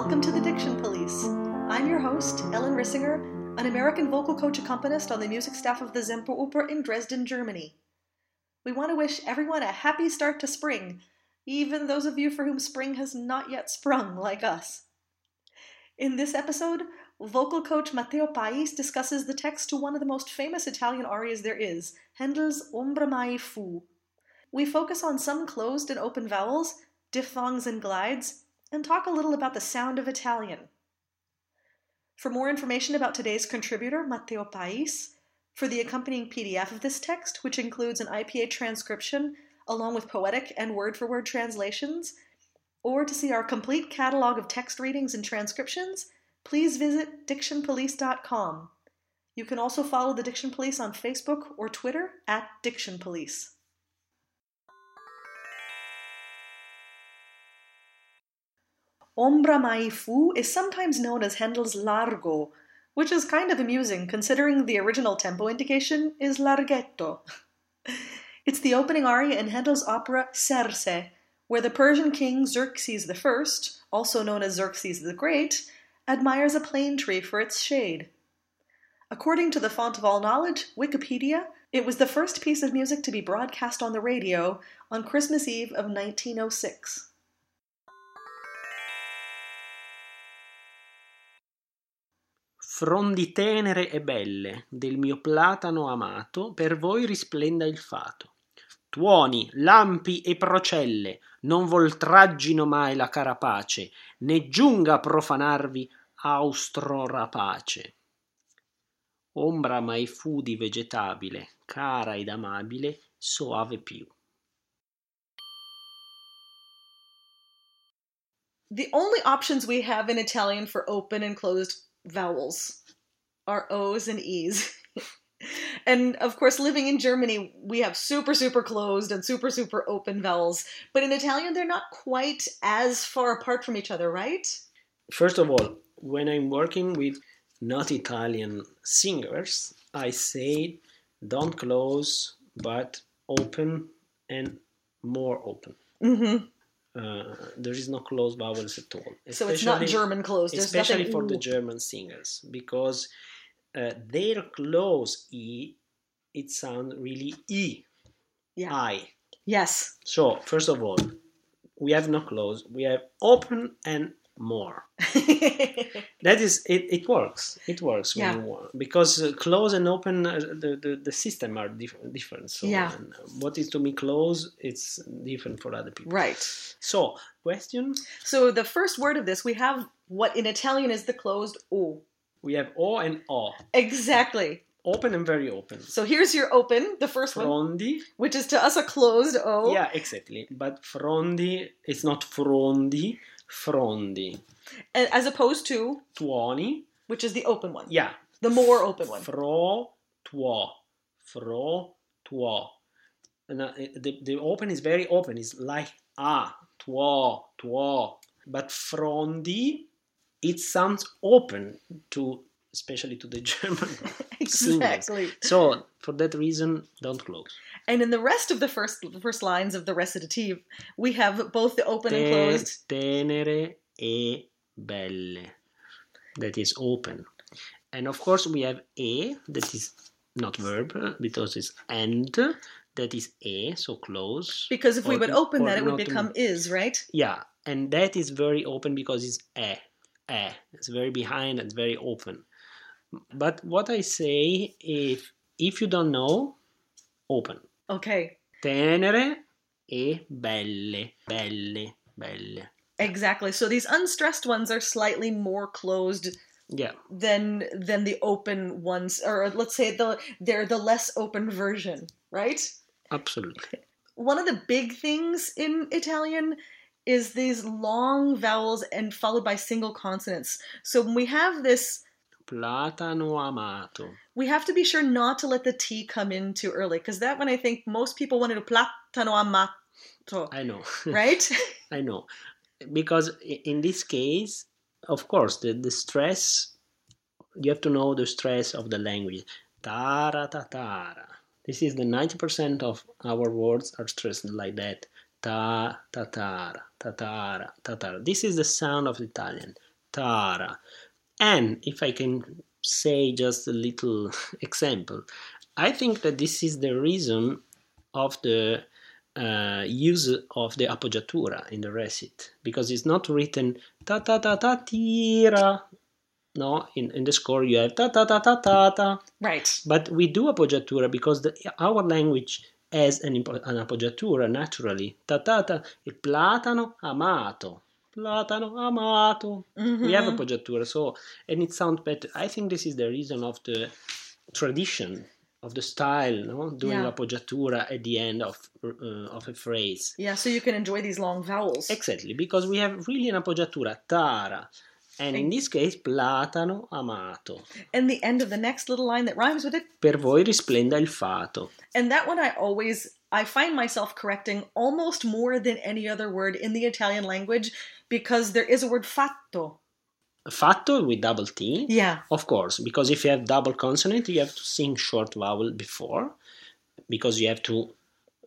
Welcome to the Diction Police. I'm your host, Ellen Rissinger, an American vocal coach accompanist on the music staff of the Semperoper in Dresden, Germany. We want to wish everyone a happy start to spring, even those of you for whom spring has not yet sprung, like us. In this episode, vocal coach Matteo Pais discusses the text to one of the most famous Italian arias there is, Handel's Ombra mai fu. We focus on some closed and open vowels, diphthongs and glides, and talk a little about the sound of Italian. For more information about today's contributor, Matteo Pais, for the accompanying PDF of this text, which includes an IPA transcription along with poetic and word for word translations, or to see our complete catalog of text readings and transcriptions, please visit dictionpolice.com. You can also follow the Diction Police on Facebook or Twitter at Diction Police. Ombra mai fu is sometimes known as Handel's Largo, which is kind of amusing considering the original tempo indication is Larghetto. It's the opening aria in Handel's opera Serse, where the Persian king Xerxes I, also known as Xerxes the Great, admires a plane tree for its shade. According to the font of all knowledge, Wikipedia, it was the first piece of music to be broadcast on the radio on Christmas Eve of 1906. Frondi tenere e belle del mio platano amato, per voi risplenda il fato. Tuoni, lampi e procelle non voltraggino mai la carapace, né giunga a profanarvi austro rapace. Ombra mai fu di vegetabile, cara ed amabile, soave più. The only options we have in Italian for open and closed vowels are O's and E's. and of course, living in Germany, we have super, super closed and super, super open vowels. But in Italian, they're not quite as far apart from each other, right? First of all, when I'm working with not Italian singers, I say don't close, but open and more open. Mm-hmm. Uh, there is no closed vowels at all. So it's not German closed. There's especially nothing, for the. German singers, because uh, their close e, it sounds really e, Yeah. I. Yes. So first of all, we have no close. We have open and more. That is, it, it works. It works when Yeah. you want because uh, close and open, uh, the, the the system are diff- different. So Yeah. uh, what is to me close, it's different for other people. right. So question, So the first word of this, we have what in Italian is the closed O. we have o and o, Exactly. Open and very open. So here's your open, the first one, Frondi, which is to us a closed O. yeah, exactly. But frondi, it's not frondi, frondi. As opposed to, Tuoni, which is the open one. yeah, The more open one. Fro tuo. Fro tuo. And, uh, the, the open is very open. It's like ah, tuo, tuo. But frondi, it sounds open to, especially to the German singers. Exactly. So for that reason, don't close. And in the rest of the first the first lines of the recitative, we have both the open and closed. tenere e belle. That is open. And of course we have e that is not verb uh, because it's and that is e so close. Because if we Or- would open that, it would become is, right? Yeah, and that is very open because it's e. E. It's very behind, it's very open. But what I say if if you don't know, open. Okay. Tenere e belle. Belle. Belle. Exactly. So these unstressed ones are slightly more closed Yeah. than than the open ones, or let's say the they're the less open version, right? Absolutely. One of the big things in Italian is these long vowels and followed by single consonants. So when we have this, Platano amato. we have to be sure not to let the T come in too early, because that one I think most people want to do platano amato, I know. right? I know. Because in this case, of course, the, the stress, you have to know the stress of the language. Tara tatara. This is the 90% of our words are stressed like that. Ta tatara, tatara, tatara. This is the sound of Italian. Tara. And if I can say just a little example, I think that this is the reason of the uh, use of the appoggiatura in the recit because it's not written ta ta ta ta tira. No, in, in the score you have ta ta ta ta ta ta. Right. But we do appoggiatura because the, our language has an, an appoggiatura naturally. Ta ta ta, il platano amato. Platano amato. We have Mhm. appoggiatura, so and it sounds better. I think this is the reason of the tradition of the style, no, doing Yeah. appoggiatura at the end of uh, of a phrase. Yeah, so you can enjoy these long vowels. Exactly, because we have really an appoggiatura tara, and in this case platano amato. And the end of the next little line that rhymes with it. Per voi risplenda il fato. And that one I always I find myself correcting almost more than any other word in the Italian language because there is a word fatto. Fatto with double T. Yeah. Of course, because if you have double consonant, you have to sing short vowel before, because you have to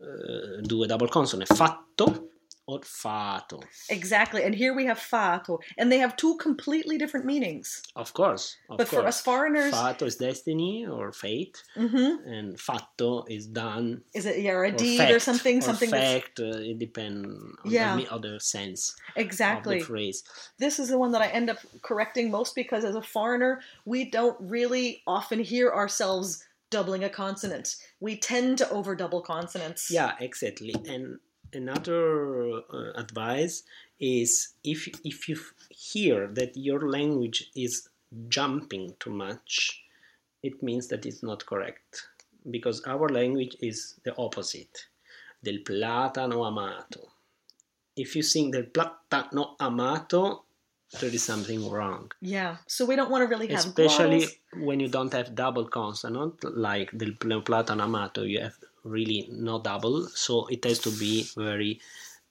uh, do a double consonant. Fatto or fato. Exactly. And here we have fato. And they have two completely different meanings. Of course. Of but course. for us foreigners, Fato is destiny or fate, Mhm. and fatto is done. is it yeah, or a or deed fact, or something? or something that's fact. Uh, it depends on Yeah. the other sense exactly. of the phrase. this is the one that I end up correcting most because as a foreigner, we don't really often hear ourselves doubling a consonant. We tend to over double consonants. Yeah, exactly. And another uh, advice is if if you hear that your language is jumping too much, it means that it's not correct because our language is the opposite del platano amato. If you sing del platano amato, there is something wrong. Yeah. So we don't want to really have Especially when you don't have double consonant, like del pl- platano amato, you have really no double, so it has to be very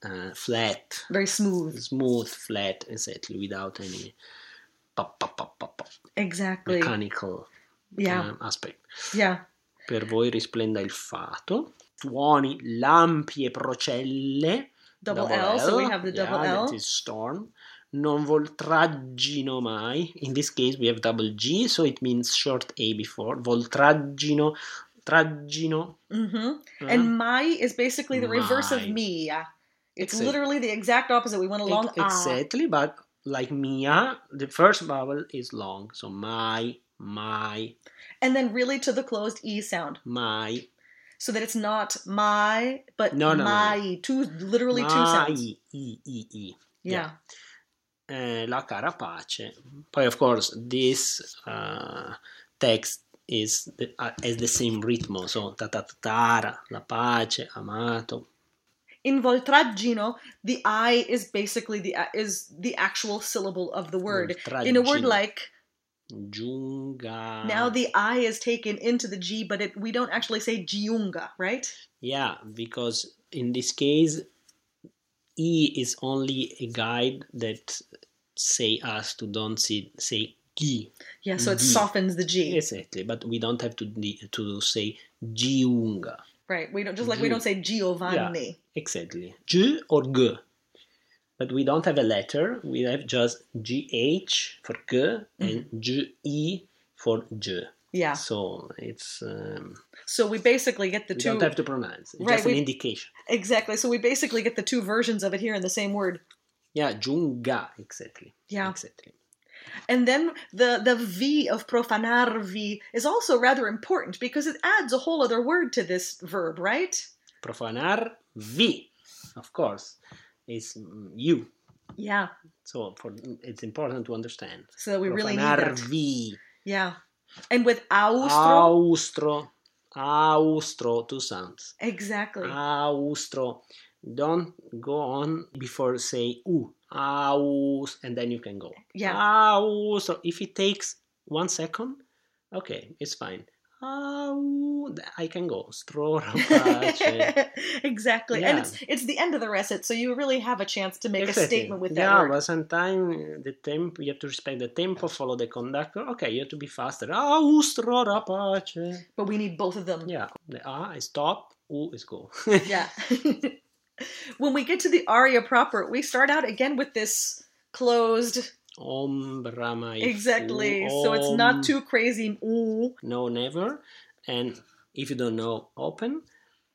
uh, flat, very smooth. smooth, flat, exactly, without any pop, pop, pop, pop, pop, Exactly. mechanical Yeah. um, aspect. Yeah. Per voi risplenda il fato, tuoni, lampi e procelle, Double, L, so we have the yeah, double L. that is storm. Non voltraggino mai. In this case, we have double G, so it means short A before. Voltraggino, traggino. hmm uh, And mai is basically the reverse of Mai. Yeah. It's Exactly. literally the exact opposite. We went a long ex- ah. exactly, but like Mia, the first vowel is long. So my, my, And then really to the closed E sound. my, So that it's not my, but No, no, no, no. Two, literally two my, sounds. I, I, I. Yeah. eh, la cara pace. Poi, of course, this uh, text is the, uh, has the same rhythm, so ta ta ta tara, la pace, amato. In voltraggino, the I is basically the is the actual syllable of the word. In a word like giunga. now the I is taken into the G, but it, we don't actually say giunga, right? yeah, because in this case, E is only a guide that say us to don't say, say gi. Yeah, so it G. softens the G. Exactly, but we don't have to to say giunga. Right. We don't just like we don't say Giovanni. Exactly. G or G. But we don't have a letter. We have just GH for G and GE for J. Yeah. So it's um, So we basically get the we two don't have to pronounce. It's Right, just an we- indication. exactly. So we basically get the two versions of it here in the same word. Yeah, giunga. Exactly. Yeah. Exactly. And then the the V of profanarvi is also rather important because it adds a whole other word to this verb, right? Profanar V, of course, is you. Yeah. So for it's important to understand. So we really need Profanar that. V. Yeah. And with austro, Austro. Austro, two sounds. exactly. Austro. Don't go on before say u. Aus, and then you can go. Yeah. Austro. If it takes one second, okay, it's fine. Au, I can go. Exactly. And Yeah. it's it's the end of the recit, so you really have a chance to make a statement with that yeah, word. but sometimes the tempo you have to respect the tempo, follow the conductor. Okay, you have to be faster. But we need both of them. Yeah, the A is stop, U is go. Yeah. when we get to the aria proper, we start out again with this closed Ombra mai fu. Exactly. So it's not too crazy. Ooh. No, never. And if you don't know, open.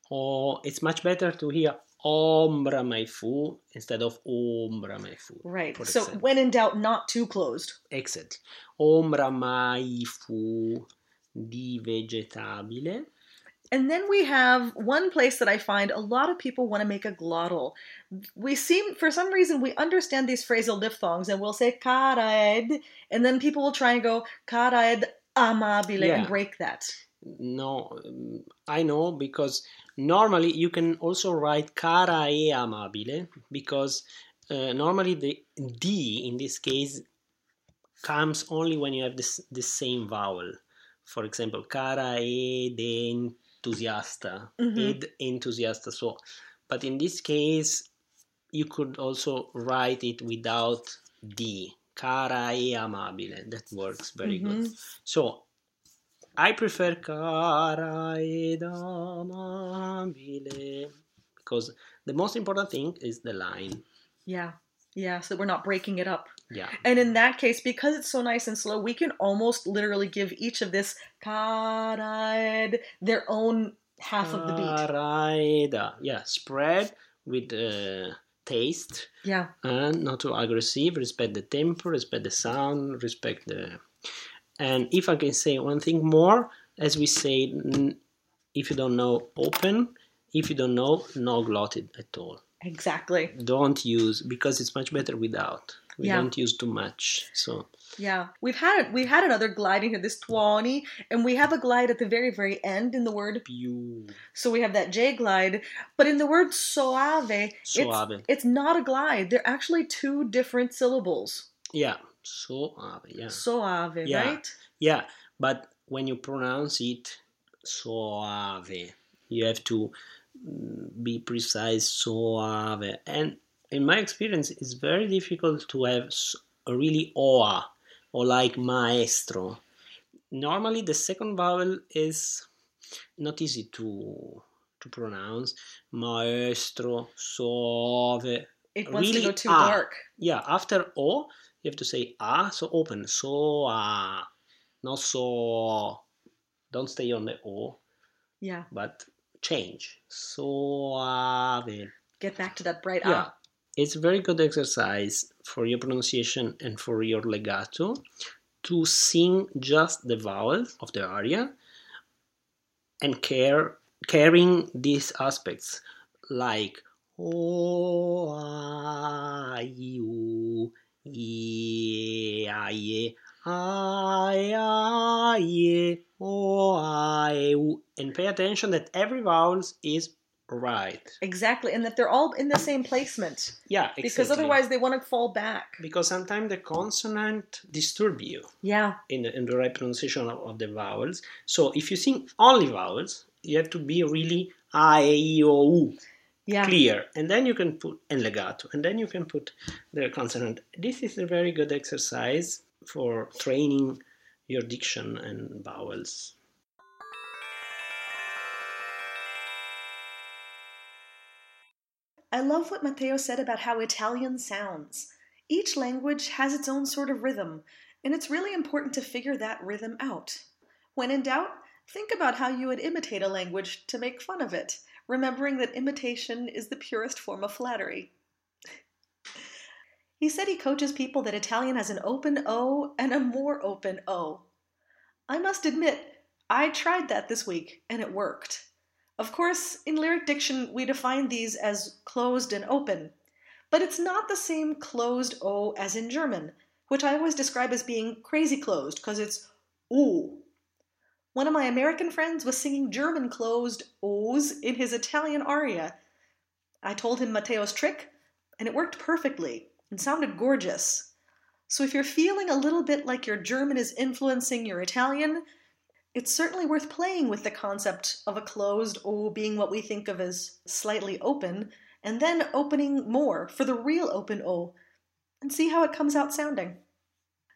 Or it's much better to hear ombra mai fu instead of ombra mai fu. Right. So example. when in doubt, not too closed. Exactly. Ombra mai fu di vegetabile. And then we have one place that I find a lot of people want to make a glottal. We seem, for some reason, we understand these phrasal diphthongs and we'll say karaed, and then people will try and go karaed amabile and break that. No, I know because normally you can also write cara e amabile because uh, normally the D in this case comes only when you have this the same vowel. For example, cara ed entusiasta, Mhm. ed entusiasta. So, but in this case, you could also write it without D. Cara e amabile. That works very good. Mhm. So I prefer cara ed amabile because the most important thing is the line. Yeah. Yeah, so we're not breaking it up. Yeah. And in that case, because it's so nice and slow, we can almost literally give each of this their own half of the beat. Yeah, spread with uh, taste Yeah. and not too aggressive. Respect the tempo, respect the sound, respect the. And if I can say one thing more, as we say, if you don't know, open. If you don't know, no glotted at all. Exactly. don't use because it's much better without. We Yeah. don't use too much. So Yeah. We've had we've had another glide in here, this twenty, and we have a glide at the very, very end in the word. più So we have that J glide. But in the word soave, it's it's not a glide. They're actually two different syllables. Yeah, soave. Yeah, Soave, Yeah. right? yeah. But when you pronounce it soave, you have to mm, be precise. soave, and in my experience, it's very difficult to have a really oa or like maestro. Normally, the second vowel is not easy to to pronounce. Maestro, suave. It wants to Really go too ah. dark. Yeah, after o, you have to say ah, so open. So ah, not so. Don't stay on the o, Yeah. but change. Suave. Get back to that bright Yeah, ah. It's a very good exercise for your pronunciation and for your legato to sing just the vowels of the aria and care carrying these aspects like o a u e a e I, I, o, I, u. and pay attention that every vowel is right. Exactly. And that they're all in the same placement. Yeah, Because otherwise they want to fall back. because sometimes the consonant disturb you Yeah. in the, in the right pronunciation of, of the vowels. So if you sing only vowels, you have to be really I, E, O, U, Yeah. clear, and then you can put and legato, and then you can put the consonant. This is a very good exercise for training your diction and vowels. I love what Matteo said about how Italian sounds. Each language has its own sort of rhythm, and it's really important to figure that rhythm out. When in doubt, think about how you would imitate a language to make fun of it, remembering that imitation is the purest form of flattery. He said he coaches people that Italian has an open O and a more open O. I must admit, I tried that this week, and it worked. Of course, in lyric diction, we define these as closed and open, but it's not the same closed O as in German, which I always describe as being crazy closed because it's ooh. One of my American friends was singing German closed O's in his Italian aria. I told him Matteo's trick, and it worked perfectly and sounded gorgeous. So if you're feeling a little bit like your German is influencing your Italian, it's certainly worth playing with the concept of a closed O being what we think of as slightly open, and then opening more for the real open O, and see how it comes out sounding.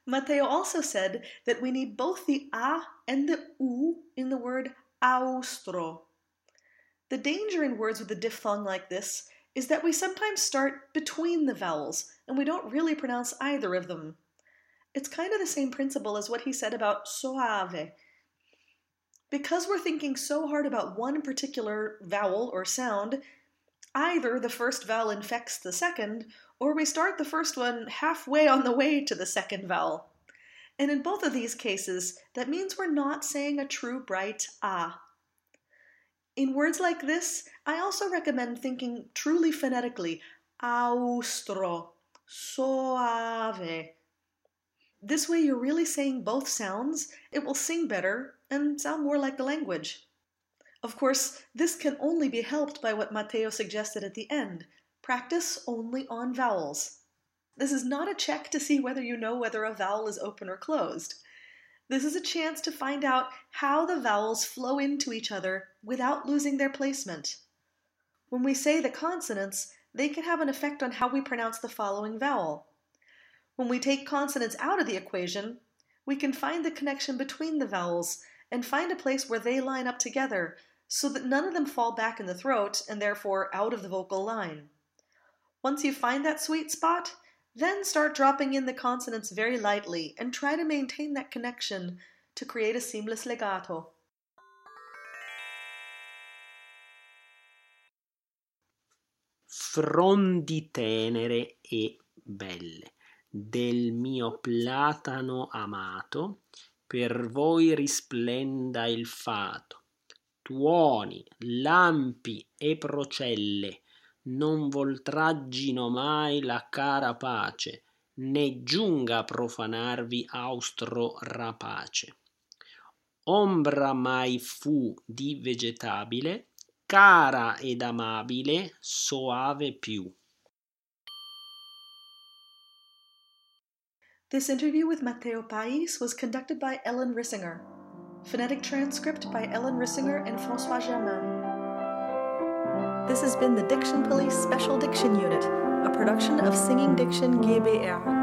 Matteo also said that we need both the A and the U in the word austro. The danger in words with a diphthong like this is that we sometimes start between the vowels and we don't really pronounce either of them. It's kind of the same principle as what he said about soave. Because we're thinking so hard about one particular vowel or sound, either the first vowel infects the second, or we start the first one halfway on the way to the second vowel. And in both of these cases, that means we're not saying a true bright ah. In words like this, I also recommend thinking truly phonetically austro, soave. This way, you're really saying both sounds, it will sing better and sound more like the language. Of course, this can only be helped by what Matteo suggested at the end practice only on vowels. This is not a check to see whether you know whether a vowel is open or closed. This is a chance to find out how the vowels flow into each other without losing their placement. When we say the consonants, they can have an effect on how we pronounce the following vowel. When we take consonants out of the equation, we can find the connection between the vowels and find a place where they line up together so that none of them fall back in the throat and therefore out of the vocal line. Once you find that sweet spot, then start dropping in the consonants very lightly and try to maintain that connection to create a seamless legato. Frondi tenere e belle del mio platano amato, per voi risplenda il fato. Tuoni, lampi e procelle, non voltraggino mai la cara pace, né giunga a profanarvi austro rapace. Ombra mai fu di vegetabile, cara ed amabile, soave più. This interview with Matteo Pais was conducted by Ellen Rissinger. Phonetic transcript by Ellen Rissinger and Francois Germain. This has been the Diction Police Special Diction Unit, a production of Singing Diction GBR.